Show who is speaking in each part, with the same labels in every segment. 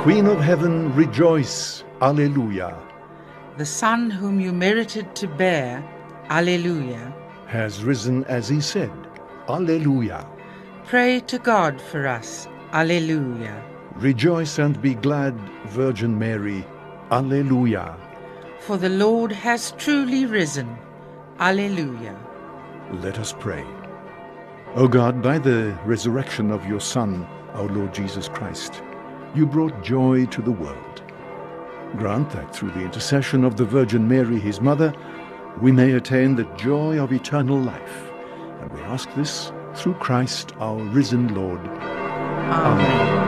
Speaker 1: Queen of heaven, rejoice. Alleluia.
Speaker 2: The Son whom you merited to bear, Alleluia.
Speaker 1: Has risen as he said. Alleluia.
Speaker 2: Pray to God for us, Alleluia.
Speaker 1: Rejoice and be glad, Virgin Mary. Alleluia.
Speaker 2: For the Lord has truly risen, Alleluia.
Speaker 1: Let us pray. O God, by the resurrection of your Son, our Lord Jesus Christ, you brought joy to the world. Grant that through the intercession of the Virgin Mary, his mother, we may attain the joy of eternal life. And we ask this through Christ our risen Lord.
Speaker 2: Amen.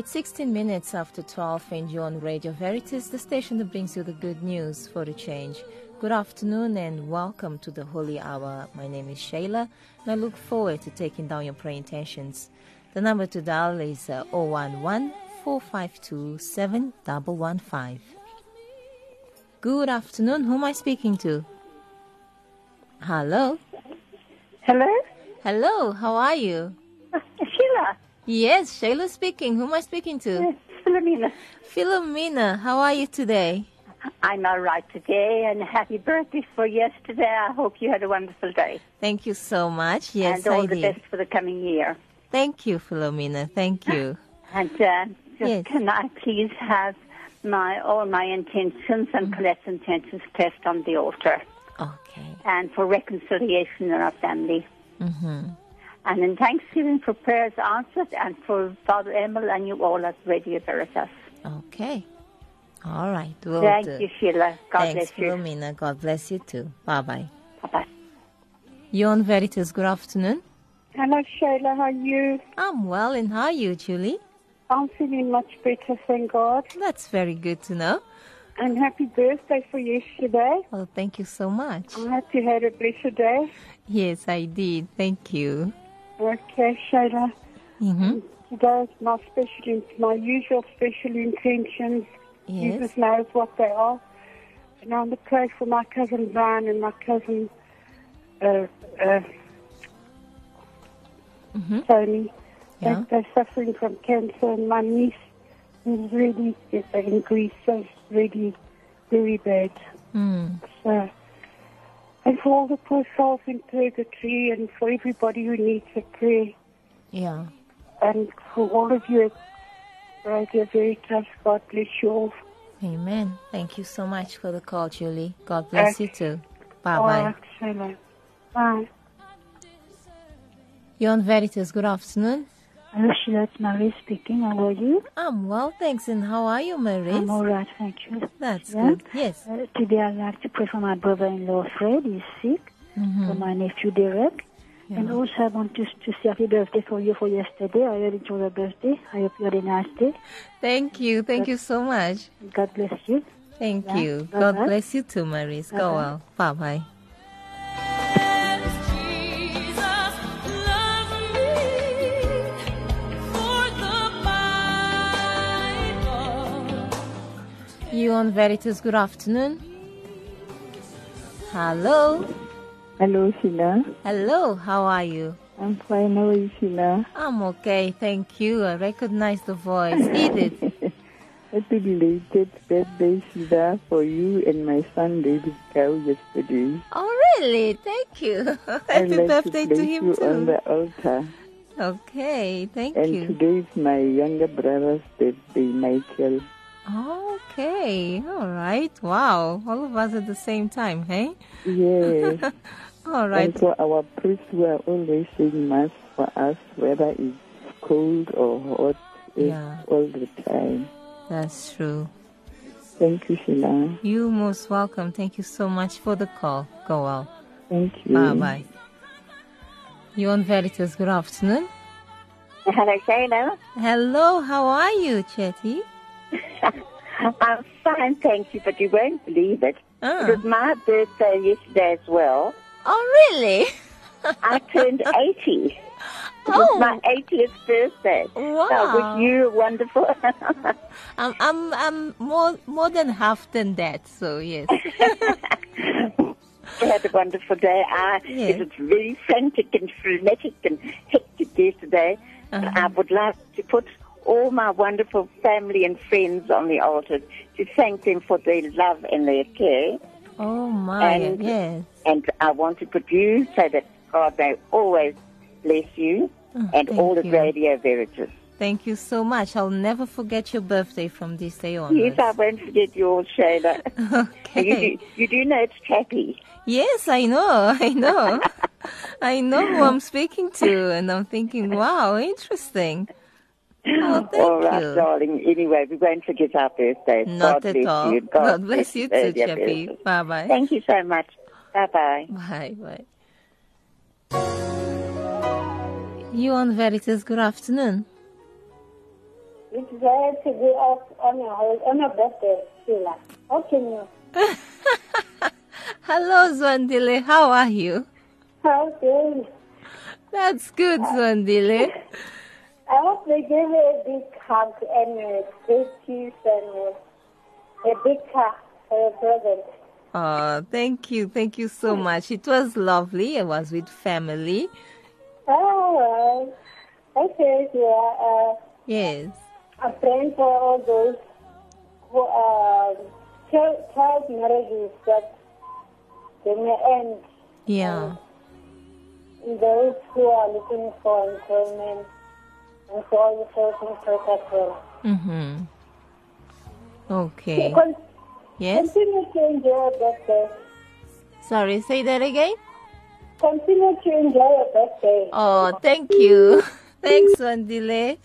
Speaker 3: It's 16 minutes after 12 and you're on Radio Veritas, the station that brings you the good news for a change. Good afternoon and welcome to the Holy Hour. My name is Shayla and I look forward to taking down your prayer intentions. The number to dial is uh, 011 452 7115. Good afternoon. Who am I speaking to? Hello.
Speaker 4: Hello?
Speaker 3: Hello. How are you?
Speaker 4: Sheila.
Speaker 3: Yes, Shayla speaking. Who am I speaking to?
Speaker 4: Yes, Philomena.
Speaker 3: Philomena, how are you today?
Speaker 4: I'm all right today, and happy birthday for yesterday. I hope you had a wonderful day.
Speaker 3: Thank you so much. Yes,
Speaker 4: and all
Speaker 3: I
Speaker 4: the
Speaker 3: did.
Speaker 4: best for the coming year.
Speaker 3: Thank you, Philomena. Thank you.
Speaker 4: And uh,
Speaker 3: Yes.
Speaker 4: can I please have my all my intentions and Colette's intentions placed on the altar,
Speaker 3: Okay.
Speaker 4: and for reconciliation in our family.
Speaker 3: Mm-hmm.
Speaker 4: And in thanksgiving for prayers answered, and for Father Emil and you all at Radio Veritas.
Speaker 3: Okay. All right. Will
Speaker 4: Thank
Speaker 3: do.
Speaker 4: you, Sheila. God
Speaker 3: Thanks,
Speaker 4: bless you.
Speaker 3: Philomena. God bless you too. Bye bye.
Speaker 4: Bye-bye.
Speaker 3: You're on Veritas. Good afternoon.
Speaker 5: Hello, Sheila. How are you?
Speaker 3: I'm well, and how are you, Julie?
Speaker 5: I'm feeling much better, thank God.
Speaker 3: That's very good to know.
Speaker 5: And happy birthday for yesterday.
Speaker 3: Well, thank you so much.
Speaker 5: I hope you had a blessed day.
Speaker 3: Yes, I did. Thank you.
Speaker 5: Okay, Shayla.
Speaker 3: Mm-hmm.
Speaker 5: Today is my special, my usual special intentions.
Speaker 3: Yes.
Speaker 5: Jesus knows what they are. And I'm to pray for my cousin Brian and my cousin uh, uh,
Speaker 3: Mm-hmm.
Speaker 5: Tony.
Speaker 3: Yeah.
Speaker 5: They, they're suffering from cancer, and my niece is really in Greece, so it's really very bad.
Speaker 3: Mm.
Speaker 5: So, and for all the poor souls in purgatory, and for everybody who needs a prayer,
Speaker 3: Yeah.
Speaker 5: and for all of you at Radio Veritas, God bless you all.
Speaker 3: Amen. Thank you so much for the call, Julie. God bless you too. Oh,
Speaker 5: bye
Speaker 3: bye.
Speaker 5: right, Sheila. Bye.
Speaker 3: You're on Veritas. Good afternoon.
Speaker 6: Hello, Sheila. It's Marie speaking. How are you?
Speaker 3: I'm well, thanks. And how are you, Maurice?
Speaker 6: I'm all right, thank you.
Speaker 3: That's
Speaker 6: Yeah?
Speaker 3: good. Yes.
Speaker 6: Uh, today I'd like to pray for my brother-in-law Fred. He's sick. For my nephew Derek. And also I want to, to say happy birthday for you for yesterday. I it was a birthday. I hope you had a nice day.
Speaker 3: Thank you. Thank you so much.
Speaker 6: God bless you.
Speaker 3: Thank
Speaker 6: Yeah.
Speaker 3: you.
Speaker 6: Bye-bye.
Speaker 3: God bless you too, Maurice. Go well. Bye bye. On Veritas. Good afternoon. Hello.
Speaker 7: Hello, Sheila.
Speaker 3: Hello. How are you?
Speaker 7: I'm fine. How are you, Sheila?
Speaker 3: I'm okay. Thank you. I recognize the voice. Edith.
Speaker 7: Happy belated birthday, Sheila, for you and my son, David Cow, yesterday.
Speaker 3: Oh, really? Thank you. Happy
Speaker 7: like
Speaker 3: birthday
Speaker 7: to
Speaker 3: to him
Speaker 7: you on
Speaker 3: too.
Speaker 7: the altar.
Speaker 3: Okay. Thank
Speaker 7: And
Speaker 3: you.
Speaker 7: And today is my younger brother's birthday, Michael.
Speaker 3: Okay. All right. Wow. All of us at the same time, hey?
Speaker 7: Yes.
Speaker 3: All right.
Speaker 7: And for our priests who are always saying Mass for us, whether it's cold or hot,
Speaker 3: Yeah.
Speaker 7: all the time.
Speaker 3: That's true.
Speaker 7: Thank you, Sheila.
Speaker 3: You most welcome. Thank you so much for the call. Go well.
Speaker 7: Thank you.
Speaker 3: Bye bye. You on Veritas. Good afternoon.
Speaker 4: Hello, Shayla.
Speaker 3: Hello. How are you, Chetty?
Speaker 4: I'm fine, thank you, but you won't believe it.
Speaker 3: Ah.
Speaker 4: It was my birthday yesterday as well.
Speaker 3: Oh, really?
Speaker 4: I turned 80. It
Speaker 3: Oh.
Speaker 4: was my 80th birthday. So
Speaker 3: Wow.
Speaker 4: I wish you wonderful.
Speaker 3: I'm I'm I'm more more than half than that. So yes.
Speaker 4: I had a wonderful day. I,
Speaker 3: Yes.
Speaker 4: It was very frantic and frenetic and hectic yesterday.
Speaker 3: Uh-huh.
Speaker 4: I would like to put all my wonderful family and friends on the altar to thank them for their love and their care.
Speaker 3: Oh my.
Speaker 4: And-
Speaker 3: yes.
Speaker 4: And I want to put you so that God may always bless you
Speaker 3: Oh,
Speaker 4: and all the
Speaker 3: you.
Speaker 4: Radio Veritas.
Speaker 3: Thank you so much. I'll never forget your birthday from this day on.
Speaker 4: Yes, I won't forget yours, Shayla.
Speaker 3: Okay.
Speaker 4: You, do, you do know it's Chappie.
Speaker 3: Yes, I know. I know. I know who I'm speaking to, and I'm thinking, wow, interesting. Oh, oh, thank
Speaker 4: all right,
Speaker 3: you.
Speaker 4: darling. Anyway, we won't forget our birthdays.
Speaker 3: Not
Speaker 4: God
Speaker 3: at
Speaker 4: bless
Speaker 3: all.
Speaker 4: You.
Speaker 3: God, bless you too,
Speaker 4: Radio
Speaker 3: Bye bye.
Speaker 4: Thank you so much. Bye bye.
Speaker 3: Bye bye. You on Veritas, good afternoon.
Speaker 5: it's there to be off on your hol- on your birthday, Sheila. How can you?
Speaker 3: Hello, Zwandile. How are you?
Speaker 5: How can
Speaker 3: That's good, uh, Zwandile.
Speaker 5: I hope they gave you a big hug and a big kiss and a, a big car for your present.
Speaker 3: Oh, thank you. Thank you so much. It was lovely. I was with family.
Speaker 5: Right. Okay, yeah. Uh,
Speaker 3: Yes.
Speaker 5: I'm praying for all those who are child, child marriages that they may end.
Speaker 3: Yeah.
Speaker 5: And those who are looking for employment and for all the searching for as.
Speaker 3: Mm-hmm. Okay. Yes.
Speaker 5: Continue to enjoy your birthday.
Speaker 3: Sorry, say that again.
Speaker 5: Continue to enjoy your birthday.
Speaker 3: Oh, thank you. Thanks, Wandile.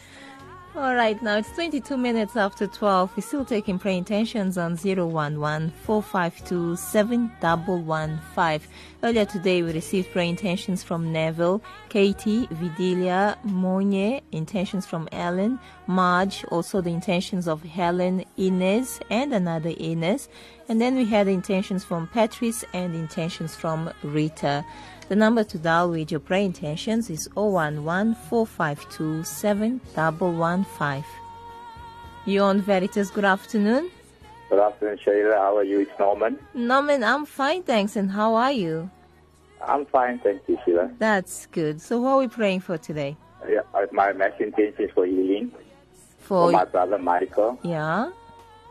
Speaker 3: All right, now it's 22 minutes after 12. We're still taking prayer intentions on 011 452 7115. Earlier today, we received prayer intentions from Neville, Katie, Vidilia, Monye, intentions from Ellen, Marge, also the intentions of Helen, Inez, and another Inez. And then we had intentions from Patrice and intentions from Rita. The number to dial with your prayer intentions is 011 452 7115. You on Veritas, good afternoon.
Speaker 8: Good afternoon, Sheila. How are you? It's Norman.
Speaker 3: Norman, I'm fine, thanks. And how are you?
Speaker 8: I'm fine, thank you, Sheila.
Speaker 3: That's good. So, what are we praying for today?
Speaker 8: Yeah, uh, my mass intention is for healing
Speaker 3: For,
Speaker 8: for my brother Michael.
Speaker 3: yeah?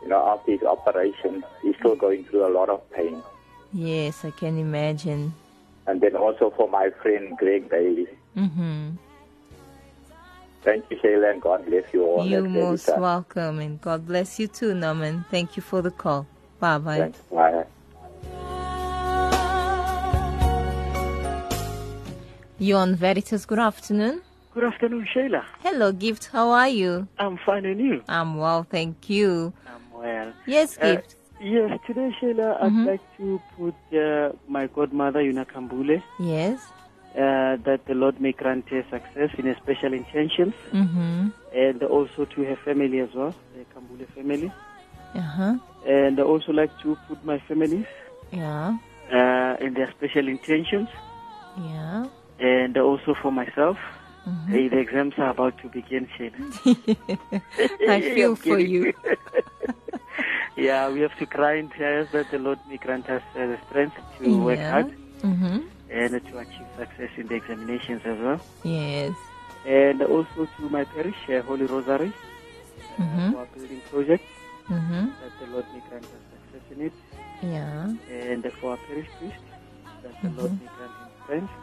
Speaker 8: You know, after his operation, he's still going through a lot of pain.
Speaker 3: Yes, I can imagine.
Speaker 8: And then also for my friend Greg Bailey.
Speaker 3: Mm-hmm.
Speaker 8: Thank you, Sheila, and God bless you all.
Speaker 3: You
Speaker 8: Let's
Speaker 3: most
Speaker 8: get
Speaker 3: welcome, and God bless you too, Norman. Thank you for the call. Bye bye.
Speaker 8: Thanks. Bye.
Speaker 3: You on Veritas, good afternoon.
Speaker 9: Good afternoon, Sheila.
Speaker 3: Hello, Gift. How are you?
Speaker 9: I'm fine and you?
Speaker 3: I'm well, thank you.
Speaker 9: I'm well.
Speaker 3: Yes,
Speaker 9: Uh,
Speaker 3: Gift.
Speaker 9: Yes, today, Sheila, I'd
Speaker 3: Mhm.
Speaker 9: like to put uh, my godmother, Yuna Kambule,
Speaker 3: Yes.
Speaker 9: uh, that the Lord may grant her success in her special intentions,
Speaker 3: Mm-hmm.
Speaker 9: and also to her family as well, the Kambule family.
Speaker 3: Uh-huh.
Speaker 9: And I also like to put my families
Speaker 3: Yeah.
Speaker 9: uh, in their special intentions,
Speaker 3: Yeah.
Speaker 9: and also for myself.
Speaker 3: Mhm.
Speaker 9: Uh, the exams are about to begin, Sheila.
Speaker 3: I feel for you.
Speaker 9: yeah, we have to grind hairs that the Lord may grant us uh, the strength to work hard
Speaker 3: Mm-hmm.
Speaker 9: and to achieve success in the examinations as well.
Speaker 3: Yes.
Speaker 9: And also to my parish, uh, Holy Rosary, uh,
Speaker 3: Mhm.
Speaker 9: for our building project,
Speaker 3: Mm-hmm.
Speaker 9: that the Lord may grant us success in it.
Speaker 3: Yeah.
Speaker 9: And for our parish priest, that the Lord
Speaker 3: Mhm.
Speaker 9: may grant him strength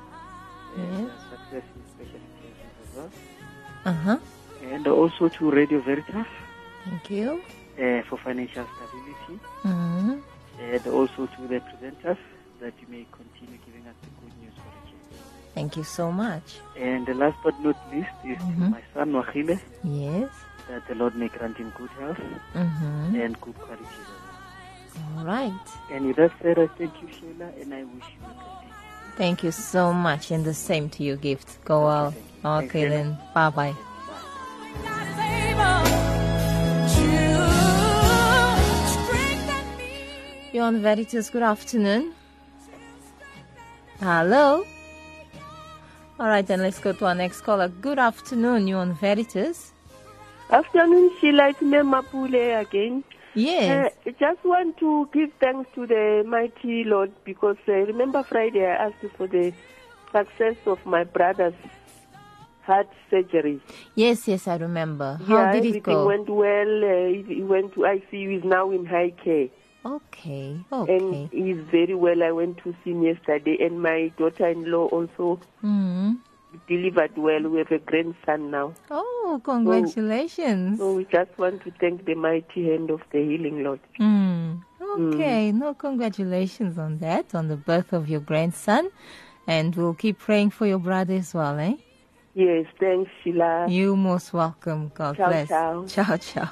Speaker 9: and
Speaker 3: Yes.
Speaker 9: uh, success in special intentions as well.
Speaker 3: Uh-huh.
Speaker 9: And also to Radio Veritas
Speaker 3: Thank you.
Speaker 9: Uh, for financial stability.
Speaker 3: Mm-hmm.
Speaker 9: and also to the presenters that you may continue giving us the good news for the church.
Speaker 3: Thank you so much.
Speaker 9: And the last but not least is
Speaker 3: Mhm.
Speaker 9: my son Wahile,
Speaker 3: Yes.
Speaker 9: that the Lord may grant him good health
Speaker 3: Mm-hmm.
Speaker 9: and good quality. well.
Speaker 3: All right.
Speaker 9: And with that said, I thank you, Sheila, and I wish you a good day.
Speaker 3: Thank you so much, and the same to you, Gift. Go well.
Speaker 9: Thank
Speaker 3: Okay, then. Bye-bye. You're on Veritas. Good afternoon. Hello. All right, then let's go to our next caller. Good afternoon. You're on Veritas.
Speaker 10: Afternoon, Sheila. It's me, Mapule again.
Speaker 3: Yes.
Speaker 10: Uh, I just want to give thanks to the mighty Lord because uh, remember Friday I asked for the success of my brother's heart surgery.
Speaker 3: Yes, yes, I remember. How
Speaker 10: yeah,
Speaker 3: did it go?
Speaker 10: everything went well. Uh, he he went to ICU. He's now in high care.
Speaker 3: Okay, okay.
Speaker 10: And he's very well. I went to see him yesterday, and my daughter-in-law also
Speaker 3: hmm
Speaker 10: delivered well. We have a grandson now.
Speaker 3: Oh, congratulations.
Speaker 10: So we just want to thank the mighty hand of the healing Lord.
Speaker 3: Mm. Okay, no, congratulations on that, on the birth of your grandson. And we'll keep praying for your brother as well, eh?
Speaker 10: Yes, thanks, Sheila.
Speaker 3: You most welcome. God
Speaker 10: Ciao,
Speaker 3: bless.
Speaker 10: ciao.
Speaker 3: Ciao, ciao.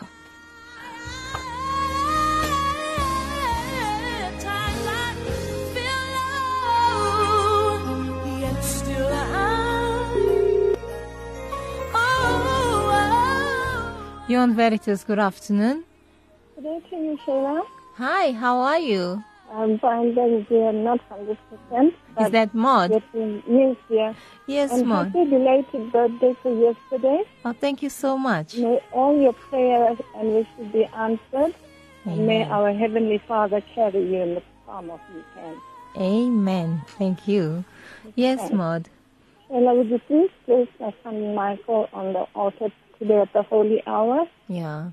Speaker 3: You're Veritas. Good afternoon.
Speaker 11: Good afternoon, Sheila.
Speaker 3: Hi, how are you?
Speaker 11: I'm fine, thank you. I'm not 100%.
Speaker 3: Is that Maud?
Speaker 11: Getting, yes, yeah.
Speaker 3: Yes,
Speaker 11: and
Speaker 3: Maud.
Speaker 11: happy belated birthday for yesterday.
Speaker 3: Oh, thank you so much.
Speaker 11: May all your prayers and wishes be answered. And may our Heavenly Father carry you in the palm of his hand.
Speaker 3: Amen. Thank you. Yes. Maud.
Speaker 11: Sheila, would you please place my son Michael on the altar today at the holy hour?
Speaker 3: Yeah.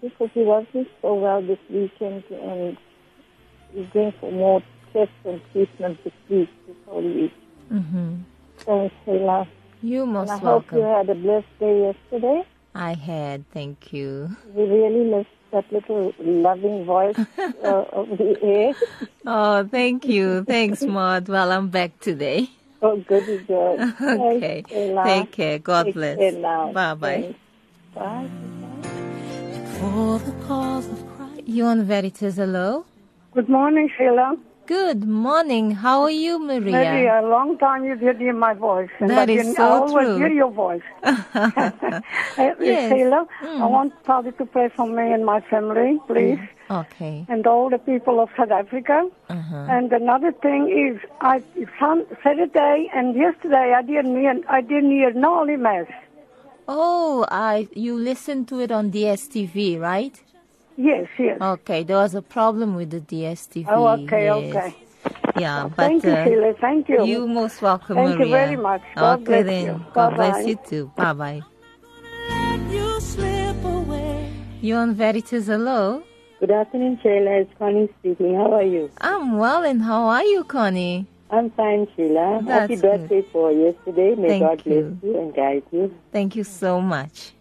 Speaker 11: Because he wasn't so well this weekend and he's going for more tests and treatment this week, this whole week.
Speaker 3: Mm-hmm.
Speaker 11: Thanks, Sheila.
Speaker 3: You most And
Speaker 11: I hope you had a blessed day yesterday.
Speaker 3: I had. Thank you.
Speaker 11: We really missed that little loving voice uh, of the air.
Speaker 3: Oh, thank you. Thanks, Maud. Well, I'm back today.
Speaker 11: Oh, goody good.
Speaker 3: Okay.
Speaker 11: Thanks, Sheila.
Speaker 3: Take care. God
Speaker 11: Take
Speaker 3: bless.
Speaker 11: care now.
Speaker 3: Bye bye.
Speaker 11: Bye.
Speaker 3: For the cause of Christ. You on Veritas, hello?
Speaker 5: Good morning, Sheila.
Speaker 3: Good morning. How are you, Maria?
Speaker 5: Maybe a long time you didn't hear my voice.
Speaker 3: That is
Speaker 5: didn't
Speaker 3: so
Speaker 5: I always
Speaker 3: true.
Speaker 5: hear your voice.
Speaker 3: Yes.
Speaker 5: Sheila,
Speaker 3: Mm.
Speaker 5: I want Father to pray for me and my family, please,
Speaker 3: Okay.
Speaker 5: and all the people of South Africa.
Speaker 3: Uh-huh.
Speaker 5: And another thing is, I some Saturday and yesterday I didn't hear I didn't hear no Holy Mass.
Speaker 3: Oh, I you listened to it on DSTV, right?
Speaker 5: Yes, yes.
Speaker 3: Okay, there was a problem with the DSTV.
Speaker 5: Oh, okay,
Speaker 3: yes.
Speaker 5: okay.
Speaker 3: Yeah, but
Speaker 5: Thank you,
Speaker 3: uh,
Speaker 5: Sheila. Thank you.
Speaker 3: You most welcome,
Speaker 5: Thank you very much. God
Speaker 3: okay
Speaker 5: bless
Speaker 3: then.
Speaker 5: you.
Speaker 3: God bless
Speaker 5: Bye-bye.
Speaker 3: you too. Bye bye. You on Veritas, hello?
Speaker 12: Good afternoon, Sheila. It's Connie speaking. How are you?
Speaker 3: I'm well, and how are you, Connie?
Speaker 12: I'm fine, Sheila.
Speaker 3: That's
Speaker 12: Happy birthday for yesterday. May
Speaker 3: Thank
Speaker 12: God
Speaker 3: you.
Speaker 12: bless you and guide you.
Speaker 3: Thank you so much.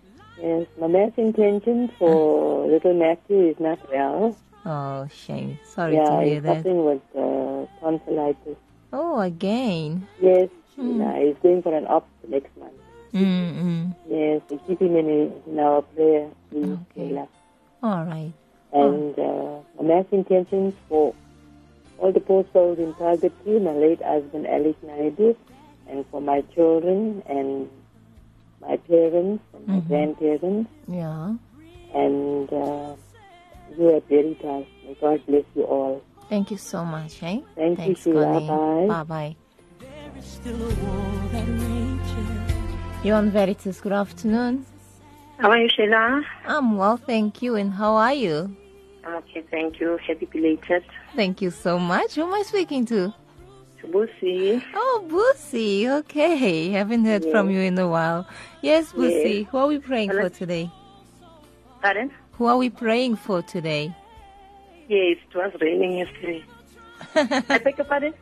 Speaker 12: Yes, my mass intention for little Matthew is not well.
Speaker 3: Oh, shame. Sorry
Speaker 12: yeah,
Speaker 3: to hear that.
Speaker 12: suffering with uh, tonsillitis.
Speaker 3: Oh, again.
Speaker 12: Yes,
Speaker 3: Hmm.
Speaker 12: Sheila. He's going for an op next month.
Speaker 3: Mm-mm.
Speaker 12: Yes, we keep him in, in our prayer, please, Sheila.
Speaker 3: All right.
Speaker 12: And uh, my intentions for all the poor souls in purgatory, my late husband Alex Naidu, and for my children and my parents and my
Speaker 3: Mhm.
Speaker 12: grandparents,
Speaker 3: Yeah.
Speaker 12: and uh, you at Veritas. May God bless you all.
Speaker 3: Thank you so much, eh?
Speaker 12: Thank you,
Speaker 3: Thanks,
Speaker 12: Sheila.
Speaker 3: Connie.
Speaker 12: Bye.
Speaker 3: Bye-bye. You on Veritas, good afternoon.
Speaker 13: How are you, Sheila?
Speaker 3: I'm well, thank you. And how are you?
Speaker 13: I'm okay, thank you. Happy belated.
Speaker 3: Thank you so much. Who am I speaking to?
Speaker 13: Busi.
Speaker 3: Oh, Busi. Okay. Haven't heard from you in a while. Yes, Busi.
Speaker 13: Yes.
Speaker 3: Who are we praying for today?
Speaker 13: Pardon?
Speaker 3: Who are we praying for today?
Speaker 13: Yes, it was raining yesterday. I beg your pardon?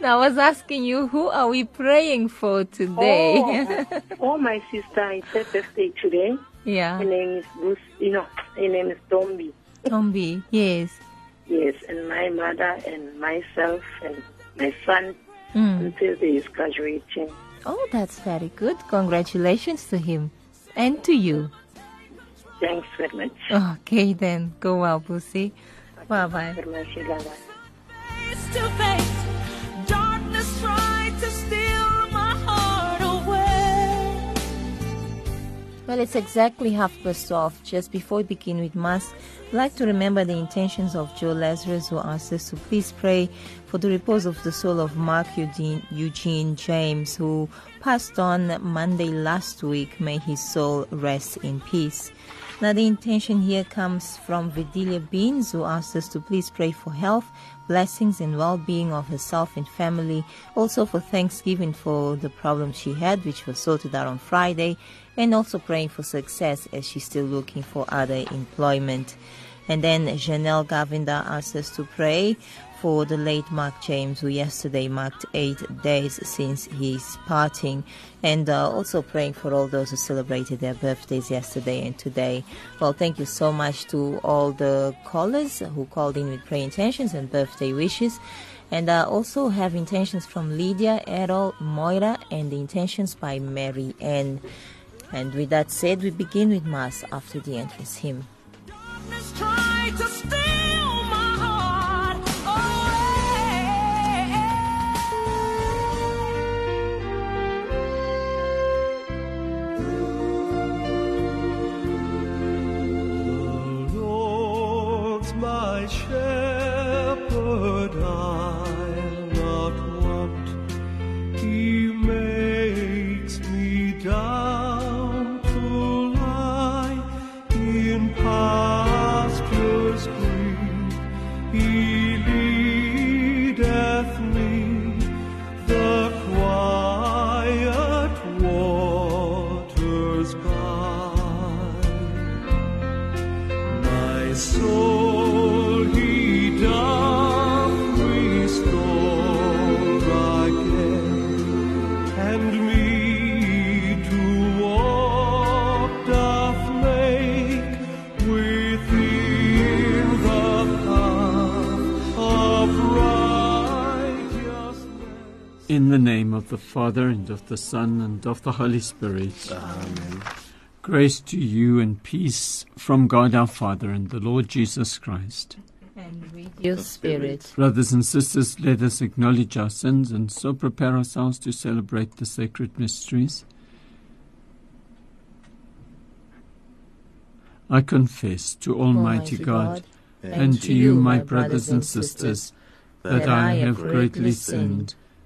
Speaker 3: Now, I was asking you, who are we praying for today?
Speaker 13: Oh, oh, my sister, it's her birthday today.
Speaker 3: yeah.
Speaker 13: Her name is Bruce, you know, her name is Tombi.
Speaker 3: Tombi. Yes.
Speaker 13: Yes, and my mother and myself and my son
Speaker 3: Mm.
Speaker 13: until they is graduating.
Speaker 3: Oh, that's very good. Congratulations to him and to you.
Speaker 13: Thanks very much.
Speaker 3: Okay, then. Go well, Busi. Bye bye. Well, it's exactly half past 12. Just before we begin with Mass, I'd like to remember the intentions of Joe Lazarus, who asked us to please pray for the repose of the soul of Mark Eugene, Eugene James, who passed on Monday last week. May his soul rest in peace. Now, the intention here comes from Vidilia Beans, who asked us to please pray for health, blessings, and well being of herself and family. Also, for Thanksgiving for the problem she had, which was sorted out on Friday, and also praying for success as she's still looking for other employment. And then Janelle Gavinda asked us to pray for the late Mark James, who yesterday marked eight days since his parting, and uh, also praying for all those who celebrated their birthdays yesterday and today. Well, thank you so much to all the callers who called in with prayer intentions and birthday wishes. And uh, also have intentions from Lydia, Errol, Moira, and the intentions by Mary Ann. And with that said, we begin with Mass after the entrance hymn.
Speaker 14: Name of the Father, and of the Son, and of the Holy Spirit. Amen. Grace to you and peace from God our Father and the Lord Jesus Christ.
Speaker 3: And with your spirit.
Speaker 14: Brothers and sisters, let us acknowledge our sins and so prepare ourselves to celebrate the sacred mysteries. I confess to Almighty God and to you, my brothers and sisters, that I have greatly sinned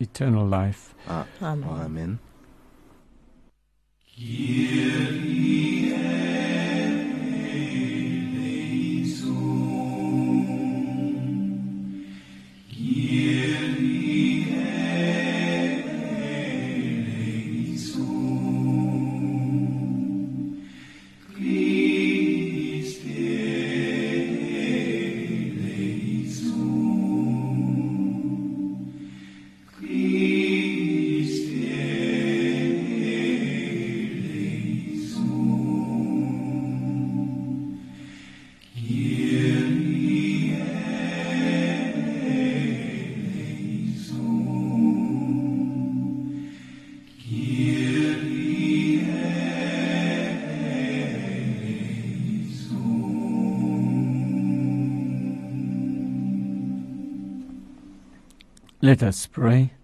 Speaker 14: eternal life.
Speaker 3: Ah, Amen.
Speaker 15: Amen.
Speaker 14: Let us pray.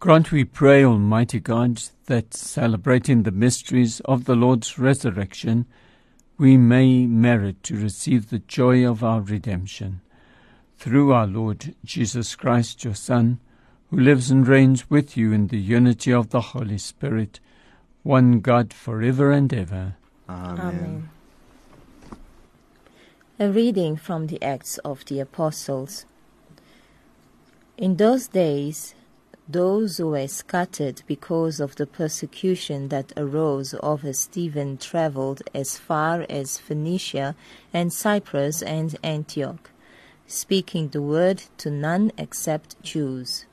Speaker 14: Grant, we pray, Almighty God, that celebrating the mysteries of the Lord's resurrection, we may merit to receive the joy of our redemption. Through our Lord Jesus Christ, your Son, who lives and reigns with you in the unity of the Holy Spirit, one God for ever and ever.
Speaker 3: Amen. A reading from the Acts of the Apostles. In those days, those who were scattered because of the persecution that arose over Stephen traveled as far as Phoenicia and Cyprus and Antioch, speaking the word to none except Jews.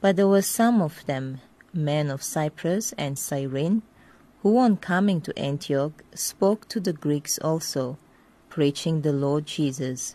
Speaker 3: But there were some of them, men of Cyprus and Cyrene, who on coming to Antioch spoke to the Greeks also, preaching the Lord Jesus.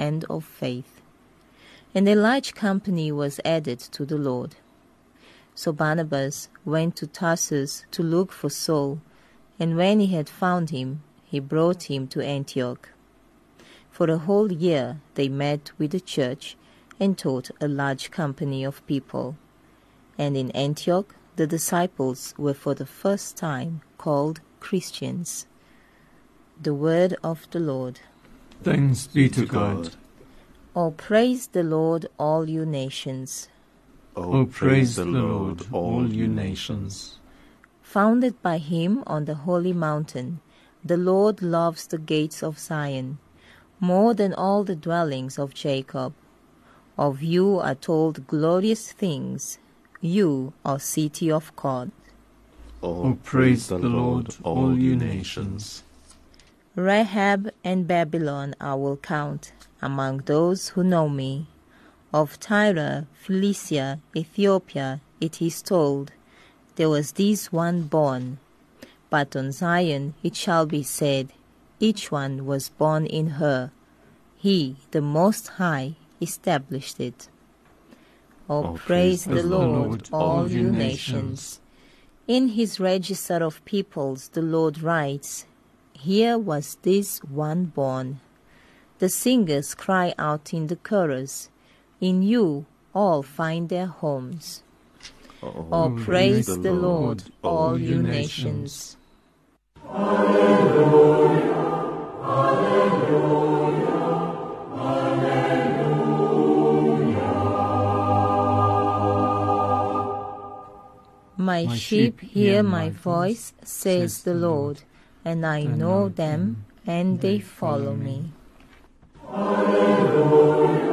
Speaker 3: and of faith. And a large company was added to the Lord. So Barnabas went to Tarsus to look for Saul, and when he had found him, he brought him to Antioch. For a whole year they met with the church and taught a large company of people. And in Antioch the disciples were for the first time called Christians. The word of the Lord.
Speaker 14: Thanks be to God.
Speaker 3: Oh, praise the Lord, all you nations.
Speaker 14: O praise the Lord, all you nations.
Speaker 3: Founded by him on the holy mountain, the Lord loves the gates of Zion more than all the dwellings of Jacob. Of you are told glorious things, you are city of God.
Speaker 14: Oh, praise the Lord, all you nations.
Speaker 3: Rahab and Babylon I will count among those who know me. Of Tyre, Philistia, Ethiopia, it is told, there was this one born. But on Zion it shall be said, each one was born in her. He, the Most High, established it. Oh,
Speaker 14: Oh,
Speaker 3: praise,
Speaker 14: praise
Speaker 3: the
Speaker 14: the
Speaker 3: Lord,
Speaker 14: Lord,
Speaker 3: all you
Speaker 14: you
Speaker 3: nations. In his register of peoples, the Lord writes, Here was this one born. The singers cry out in the chorus, In you all find their homes. Oh, oh praise the Lord, all you nations. Alleluia, alleluia, alleluia. My sheep hear my voice, says the Lord, and I know them, and they follow me. Alleluia,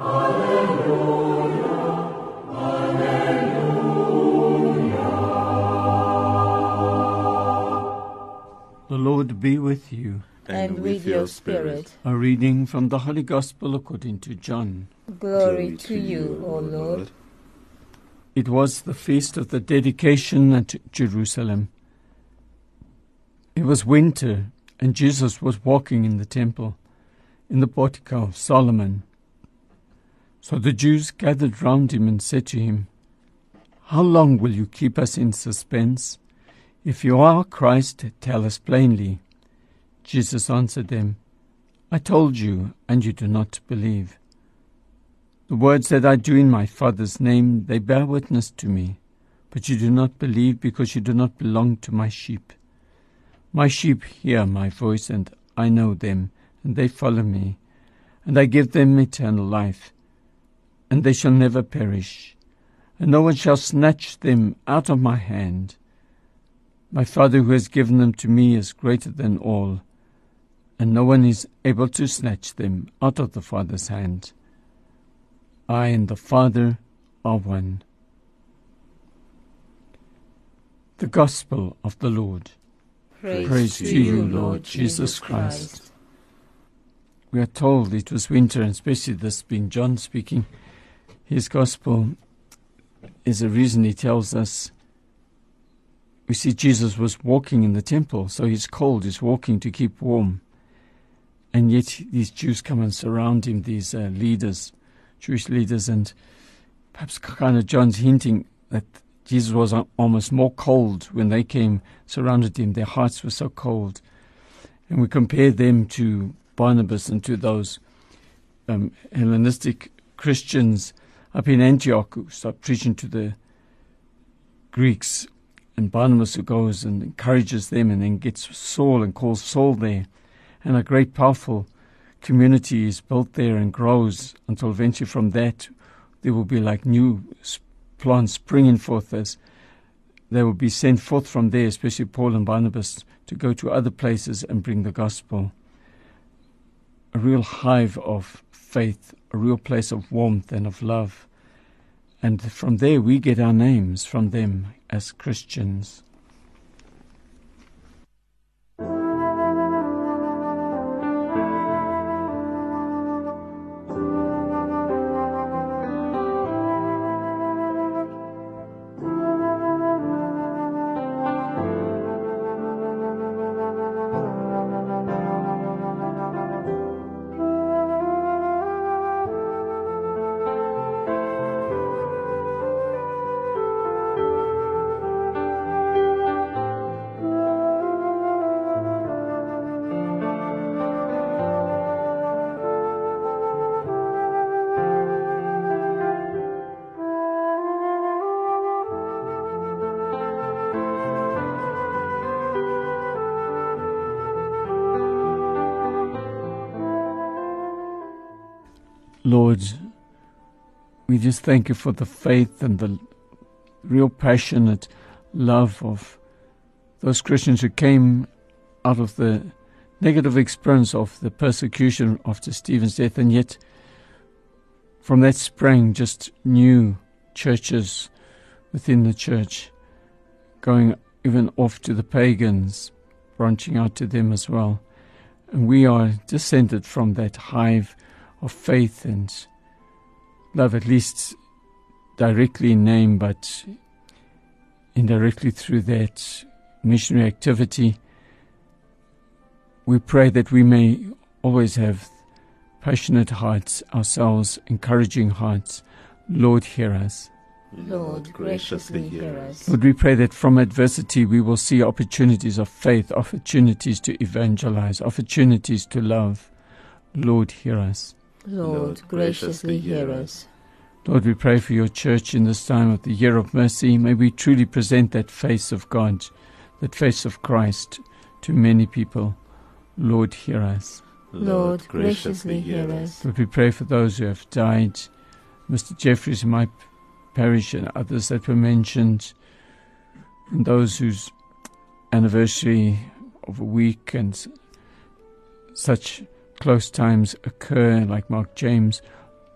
Speaker 3: Alleluia, Alleluia.
Speaker 14: The Lord be with you.
Speaker 3: And with your spirit.
Speaker 14: A reading from the Holy Gospel according to John.
Speaker 3: Glory to you, O Lord.
Speaker 14: It was the feast of the dedication at Jerusalem. It was winter, and Jesus was walking in the temple, in the portico of Solomon. So the Jews gathered round him and said to him, How long will you keep us in suspense? If you are Christ, tell us plainly. Jesus answered them, I told you, and you do not believe. The words that I do in my Father's name, they bear witness to me, but you do not believe because you do not belong to my sheep. My sheep hear my voice, and I know them, and they follow me, and I give them eternal life, and they shall never perish, and no one shall snatch them out of my hand. My Father who has given them to me is greater than all, and no one is able to snatch them out of the Father's hand. I and the Father are one. The Gospel of the Lord.
Speaker 3: Praise,
Speaker 14: to you, Lord Jesus Christ. We are told it was winter, and especially this being John speaking, his Gospel is a reason he tells us. We see Jesus was walking in the temple, so he's cold, he's walking to keep warm. And yet these Jews come and surround him, these uh, leaders, Jewish leaders, and perhaps kind of John's hinting that Jesus was almost more cold when they came, surrounded him. Their hearts were so cold. And we compare them to Barnabas and to those um, Hellenistic Christians up in Antioch who start preaching to the Greeks. And Barnabas who goes and encourages them and then gets Saul and calls Saul there. And a great, powerful community is built there and grows until eventually from that there will be like new plants springing forth as they will be sent forth from there, especially Paul and Barnabas, to go to other places and bring the gospel. A real hive of faith, a real place of warmth and of love. And from there we get our names from them as Christians. Just thank you for the faith and the real passionate love of those Christians who came out of the negative experience of the persecution after Stephen's death, and yet from that sprang just new churches within the church, going even off to the pagans, branching out to them as well. And we are descended from that hive of faith and love, at least directly in name, but indirectly through that missionary activity. We pray that we may always have passionate hearts ourselves, encouraging hearts. Lord, hear us.
Speaker 3: Lord, graciously hear us.
Speaker 14: Lord, we pray that from adversity we will see opportunities of faith, opportunities to evangelize, opportunities to love. Lord, hear us.
Speaker 3: Lord, graciously hear us.
Speaker 14: Lord, we pray for your church in this time of the year of mercy. May we truly present that face of God, that face of Christ to many people. Lord, hear us.
Speaker 3: Lord, graciously hear us.
Speaker 14: Lord, we pray for those who have died, Mr. Jeffries in my parish and others that were mentioned, and those whose anniversary of a week and such close times occur, like Mark James.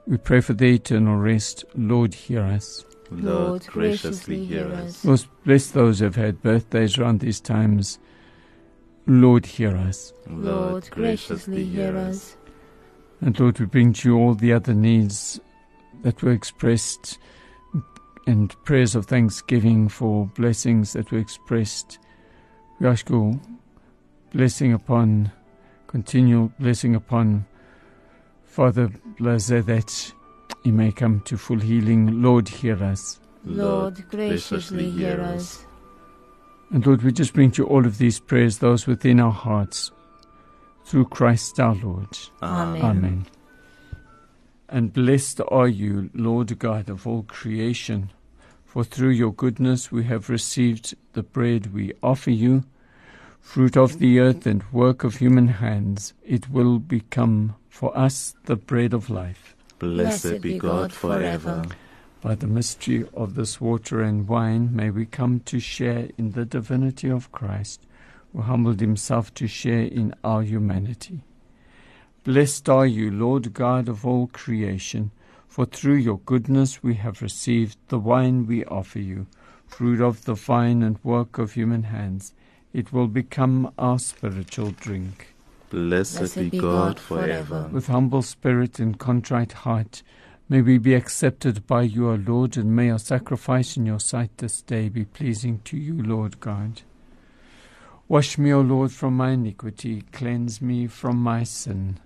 Speaker 14: We pray for their eternal rest. Lord, hear us.
Speaker 3: Lord, graciously hear us.
Speaker 14: Lord, bless those who have had birthdays around these times. Lord, hear us.
Speaker 3: Lord, graciously hear us.
Speaker 14: And Lord, we bring to you all the other needs that were expressed and prayers of thanksgiving for blessings that were expressed. We ask your blessing upon, continual blessing upon Father Blaze that he may come to full healing. Lord, hear us.
Speaker 3: Lord, graciously hear us.
Speaker 14: And Lord, we just bring to you all of these prayers, those within our hearts, through Christ our Lord.
Speaker 3: Amen.
Speaker 14: Amen. And blessed are you, Lord God of all creation, for through your goodness we have received the bread we offer you, fruit of the earth and work of human hands. It will become for us the bread of life.
Speaker 3: Blessed be God forever.
Speaker 14: By the mystery of this water and wine, may we come to share in the divinity of Christ, who humbled himself to share in our humanity. Blessed are you, Lord God of all creation, for through your goodness we have received the wine we offer you, fruit of the vine and work of human hands. It will become our spiritual drink.
Speaker 3: Blessed, Blessed be God forever.
Speaker 14: With humble spirit and contrite heart, may we be accepted by you, our Lord, and may our sacrifice in your sight this day be pleasing to you, Lord God. Wash me, O Lord, from my iniquity, cleanse me from my sin.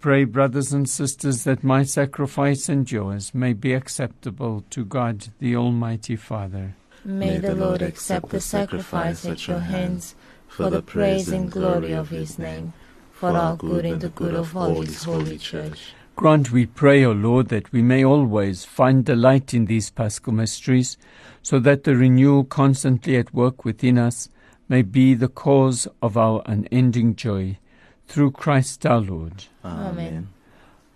Speaker 14: Pray, brothers and sisters, that my sacrifice and yours may be acceptable to God, the Almighty Father.
Speaker 3: May the Lord accept the sacrifice at your hands for the praise and glory of his name, for our good and the good of all his holy church.
Speaker 14: Grant, we pray, O Lord, that we may always find delight in these paschal mysteries, so that the renewal constantly at work within us may be the cause of our unending joy. Through Christ our Lord.
Speaker 3: Amen.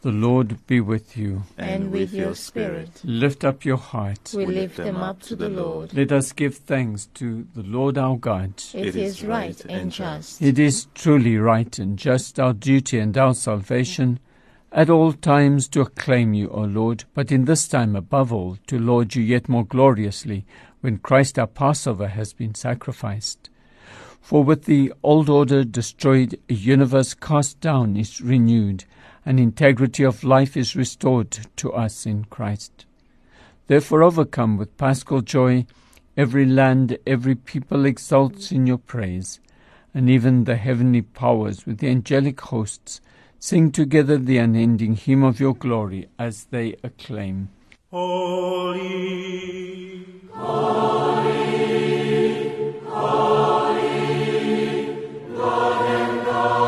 Speaker 14: The Lord be with you.
Speaker 3: And with your spirit.
Speaker 14: Lift up your heart.
Speaker 3: We lift them up to the Lord.
Speaker 14: Let us give thanks to the Lord our God.
Speaker 3: It is right and just.
Speaker 14: It is truly right and just, our duty and our salvation, at all times to acclaim you, O Lord, but in this time above all to laud you yet more gloriously when Christ our Passover has been sacrificed. For with the old order destroyed, a universe cast down is renewed, and integrity of life is restored to us in Christ. Therefore, overcome with paschal joy, every land, every people exults in your praise, and even the heavenly powers with the angelic hosts sing together the unending hymn of your glory as they acclaim.
Speaker 16: Holy, holy, holy.
Speaker 14: You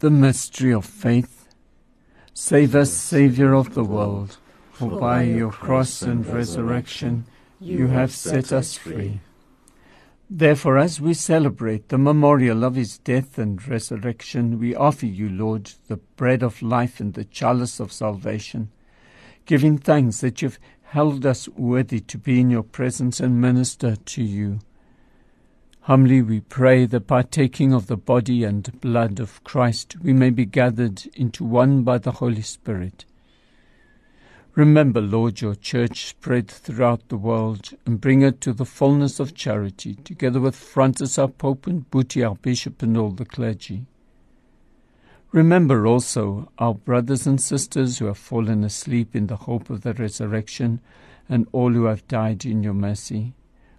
Speaker 14: The mystery of faith. Save us, Saviour of the world, for by your cross and resurrection you have set us free. Therefore, as we celebrate the memorial of his death and resurrection, we offer you, Lord, the bread of life and the chalice of salvation, giving thanks that you've held us worthy to be in your presence and minister to you. Humbly we pray that partaking of the body and blood of Christ, we may be gathered into one by the Holy Spirit. Remember, Lord, your church spread throughout the world and bring it to the fullness of charity, together with Francis our Pope and Buti our Bishop and all the clergy. Remember also our brothers and sisters who have fallen asleep in the hope of the resurrection and all who have died in your mercy.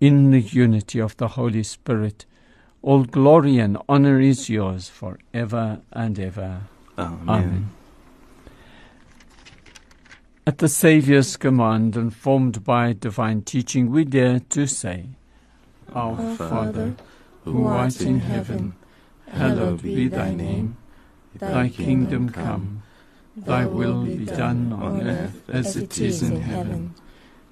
Speaker 14: in the unity of the Holy Spirit. All glory and honor is yours for ever and ever.
Speaker 15: Amen.
Speaker 14: Amen. At the Saviour's command, and formed by divine teaching, we dare to say, Our,
Speaker 15: Our
Speaker 14: Father, who art in heaven, hallowed be thy name. Thy kingdom come, thy will be done on earth as it is in heaven.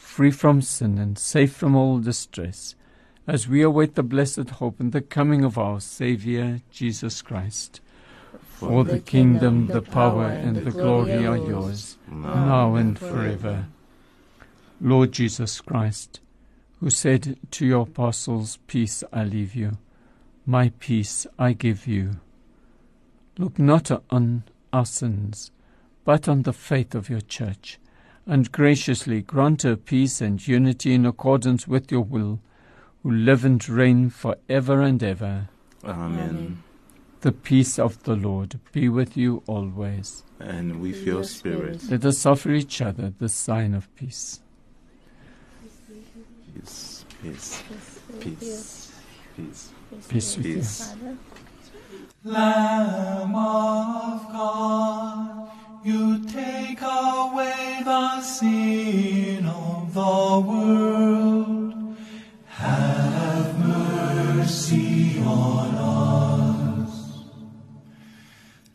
Speaker 14: free from sin and safe from all distress, as we await the blessed hope and the coming of our Saviour, Jesus Christ. For the kingdom, the power, and the glory are yours, now and forever. Lord Jesus Christ, who said to your apostles, Peace I leave you, my peace I give you. Look not on our sins, but on the faith of your church, and graciously grant her peace and unity in accordance with your will, who live and reign for ever and ever.
Speaker 15: Amen.
Speaker 14: The peace of the Lord be with you always.
Speaker 15: And with your spirit.
Speaker 14: Let us offer each other the sign of peace.
Speaker 15: Peace, peace, peace, peace.
Speaker 14: Peace with you.
Speaker 17: Lamb of God, you take away the sin of the world. Have mercy on us.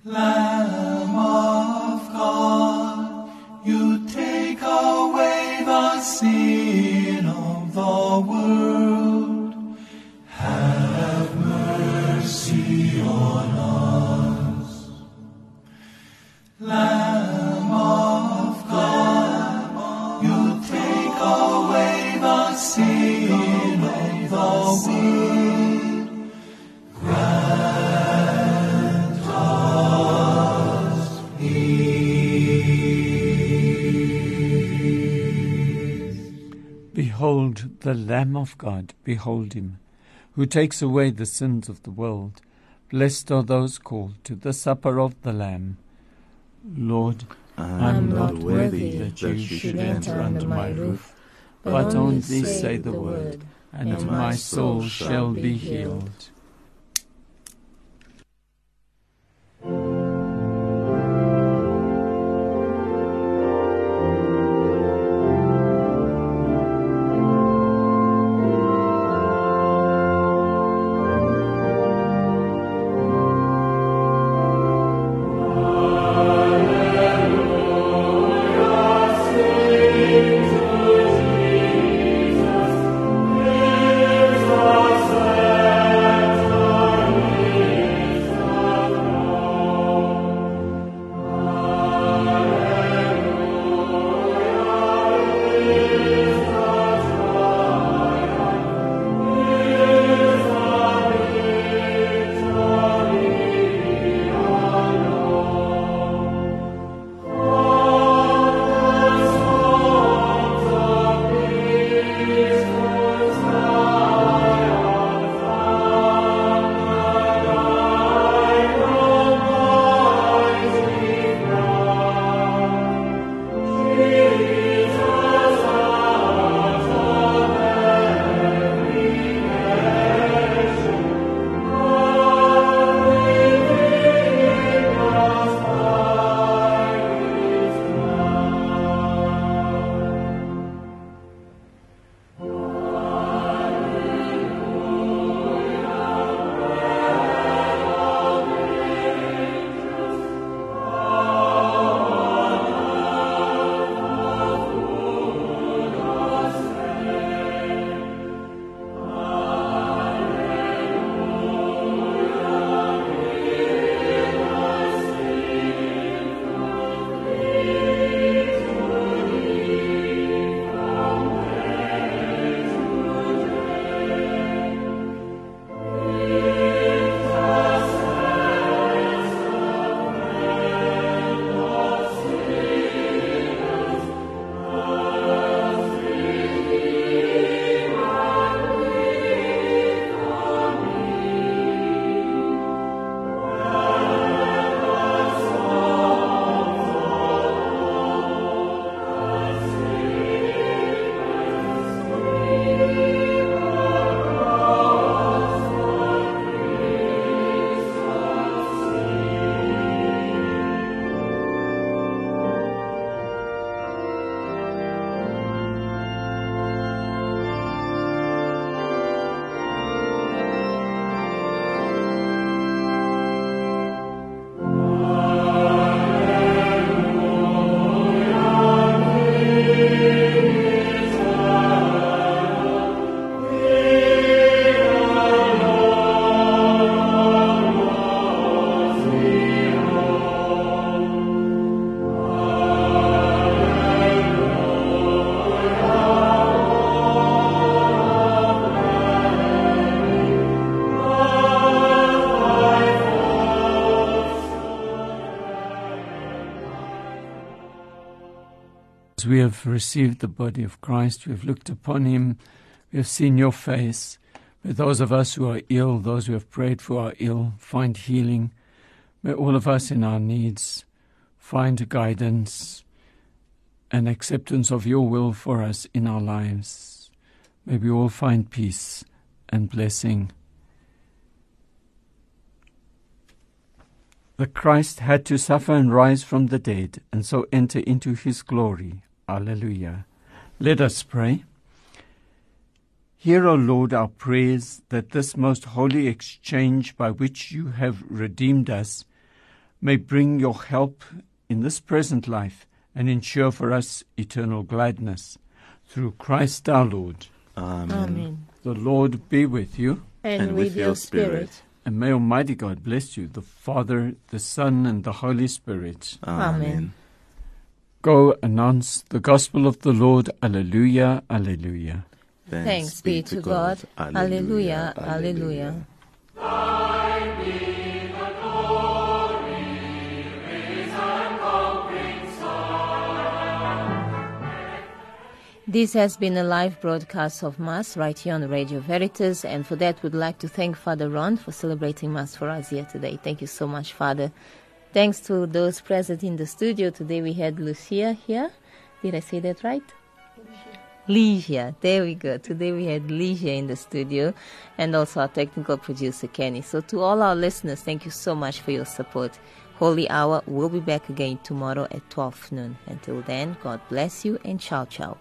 Speaker 17: Lamb of God, you take away the sin of the world. Have mercy on us. Lamb of God, you take away the sin of the world. Grant us peace.
Speaker 14: Behold the Lamb of God, behold him, who takes away the sins of the world. Blessed are those called to the supper of the Lamb. Lord, I am not worthy that you should enter under my roof, but only say the word, and my soul shall be healed. We have received the body of Christ, we have looked upon him, we have seen your face. May those of us who are ill, those who have prayed for our ill, find healing. May all of us in our needs find guidance and acceptance of your will for us in our lives. May we all find peace and blessing. The Christ had to suffer and rise from the dead, and so enter into his glory. Alleluia. Let us pray. Hear, O Lord, our prayers that this most holy exchange by which you have redeemed us may bring your help in this present life and ensure for us eternal gladness. Through Christ our Lord.
Speaker 15: Amen.
Speaker 3: Amen.
Speaker 14: The Lord be with you.
Speaker 3: And, and with, with, your spirit. spirit.
Speaker 14: And may Almighty God bless you, the Father, the Son, and the Holy Spirit.
Speaker 15: Amen. Amen.
Speaker 14: Go announce the gospel of the Lord. Alleluia, alleluia.
Speaker 3: Thanks, Thanks be to God. God. Alleluia, alleluia. alleluia. This has been a live broadcast of Mass right here on Radio Veritas, and for that, we'd like to thank Father Ron for celebrating Mass for us here today. Thank you so much, Father. Thanks to those present in the studio. Today we had Lucia here. Did I say that right? Ligia. There we go. Today we had Ligia in the studio and also our technical producer Kenny. So to all our listeners, thank you so much for your support. Holy Hour will be back again tomorrow at 12 noon. Until then, God bless you and ciao ciao.